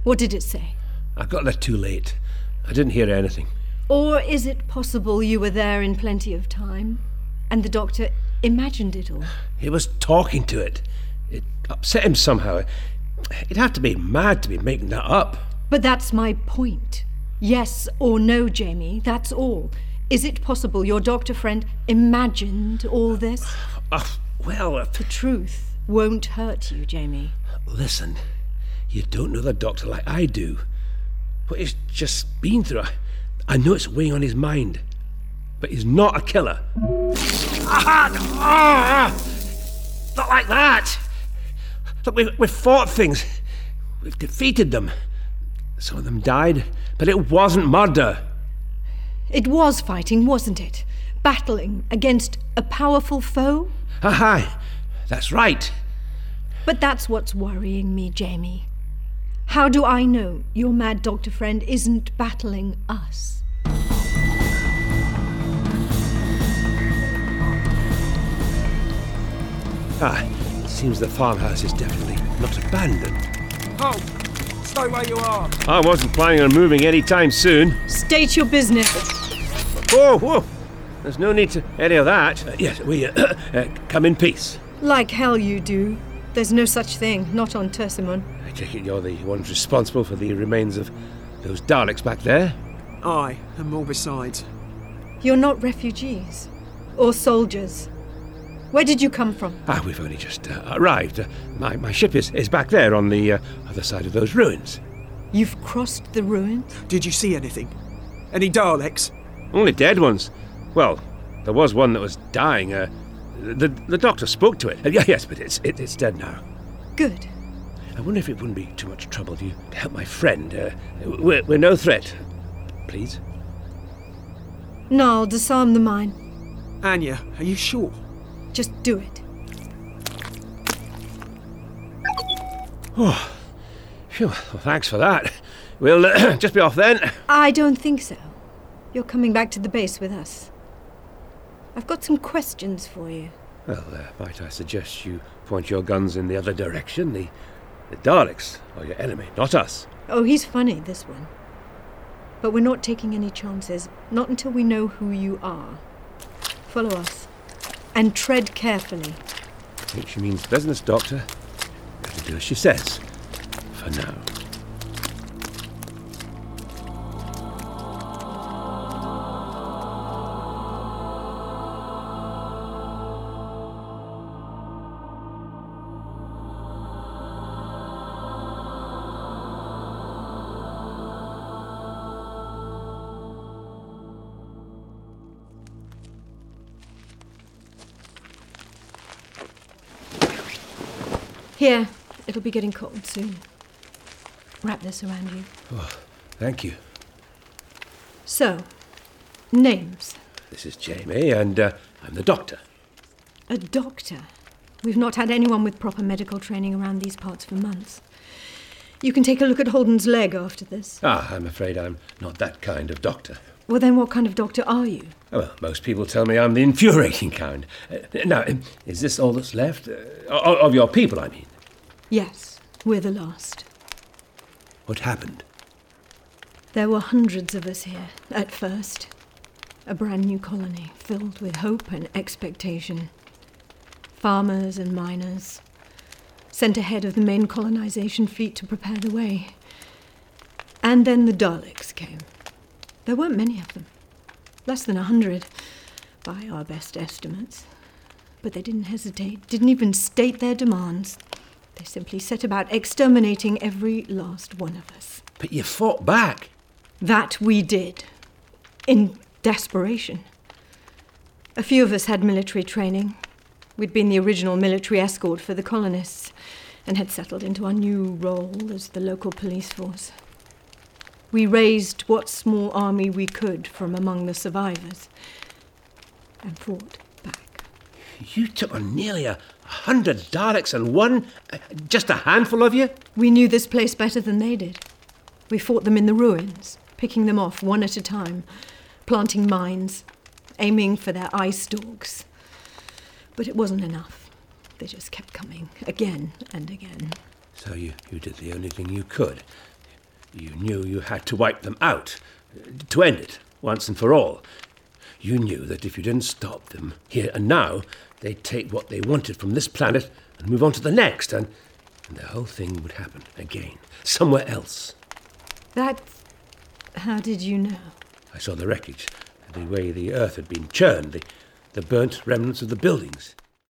What did it say? I got there too late. I didn't hear anything. Or is it possible you were there in plenty of time and the doctor imagined it all? He was talking to it. It upset him somehow. You'd have to be mad to be making that up. But that's my point. Yes or no, Jamie, that's all. Is it possible your doctor friend imagined all this? Uh, well, uh, The truth won't hurt you, Jamie. listen, you don't know the doctor like I do. What he's just been through, I, I know it's weighing on his mind. But he's not a killer. Ah, ah, not like that. Look, we've, we've fought things. We've defeated them. Some of them died, but it wasn't murder. It was fighting, wasn't it? Battling against a powerful foe? Aye, that's right. But that's what's worrying me, Jamie. How do I know your mad doctor friend isn't battling us? Ah, it seems the farmhouse is definitely not abandoned. Oh, stay where you are. I wasn't planning on moving any time soon. State your business. Whoa, whoa. There's no need to any of that. Uh, yes, we uh, uh, come in peace. Like hell you do. There's no such thing, not on Tursimon. I take it you're the ones responsible for the remains of those Daleks back there? Aye, and more besides. You're not refugees. Or soldiers. Where did you come from? Ah, we've only just uh, arrived. Uh, my, my ship is, is back there on the uh, other side of those ruins. You've crossed the ruins? Did you see anything? Any Daleks? Only dead ones. Well, there was one that was dying. Uh, the, the doctor spoke to it. Uh, yeah, yes, but it's, it, it's dead now. Good. I wonder if it wouldn't be too much trouble to, to help my friend. Uh, we're, we're no threat. Please? No, I'll disarm the mine. Anya, are you sure? Just do it. Oh, phew, well, thanks for that. We'll uh, just be off then. I don't think so. You're coming back to the base with us. I've got some questions for you. Well, uh, might I suggest you point your guns in the other direction? The, the Daleks are your enemy, not us. Oh, he's funny, this one. But we're not taking any chances, not until we know who you are. Follow us. And tread carefully. I think she means business, Doctor. Better do as she says. For now. Here, it'll be getting cold soon. Wrap this around you. Oh, thank you. So, names. This is Jamie, and uh, I'm the doctor. A doctor. We've not had anyone with proper medical training around these parts for months. You can take a look at Holden's leg after this. Ah, I'm afraid I'm not that kind of doctor. Well, then, what kind of doctor are you? Oh, well, most people tell me I'm the infuriating kind. Uh, now, is this all that's left? Uh, of your people, I mean. Yes, we're the last. What happened? There were hundreds of us here at first. A brand new colony filled with hope and expectation. Farmers and miners, sent ahead of the main colonization fleet to prepare the way. And then the Daleks came. There weren't many of them, less than a hundred, by our best estimates. But they didn't hesitate, didn't even state their demands. They simply set about exterminating every last one of us. But you fought back. That we did. In desperation. A few of us had military training. We'd been the original military escort for the colonists and had settled into our new role as the local police force. We raised what small army we could from among the survivors and fought back. You took on nearly a hundred Daleks and one, uh, just a handful of you? We knew this place better than they did. We fought them in the ruins, picking them off one at a time, planting mines, aiming for their eye stalks. But it wasn't enough. They just kept coming again and again. So you, you did the only thing you could. You knew you had to wipe them out, to end it, once and for all. You knew that if you didn't stop them here and now, they'd take what they wanted from this planet and move on to the next, and and the whole thing would happen again, somewhere else. That. How did you know? I saw the wreckage, the way the earth had been churned, the, the burnt remnants of the buildings.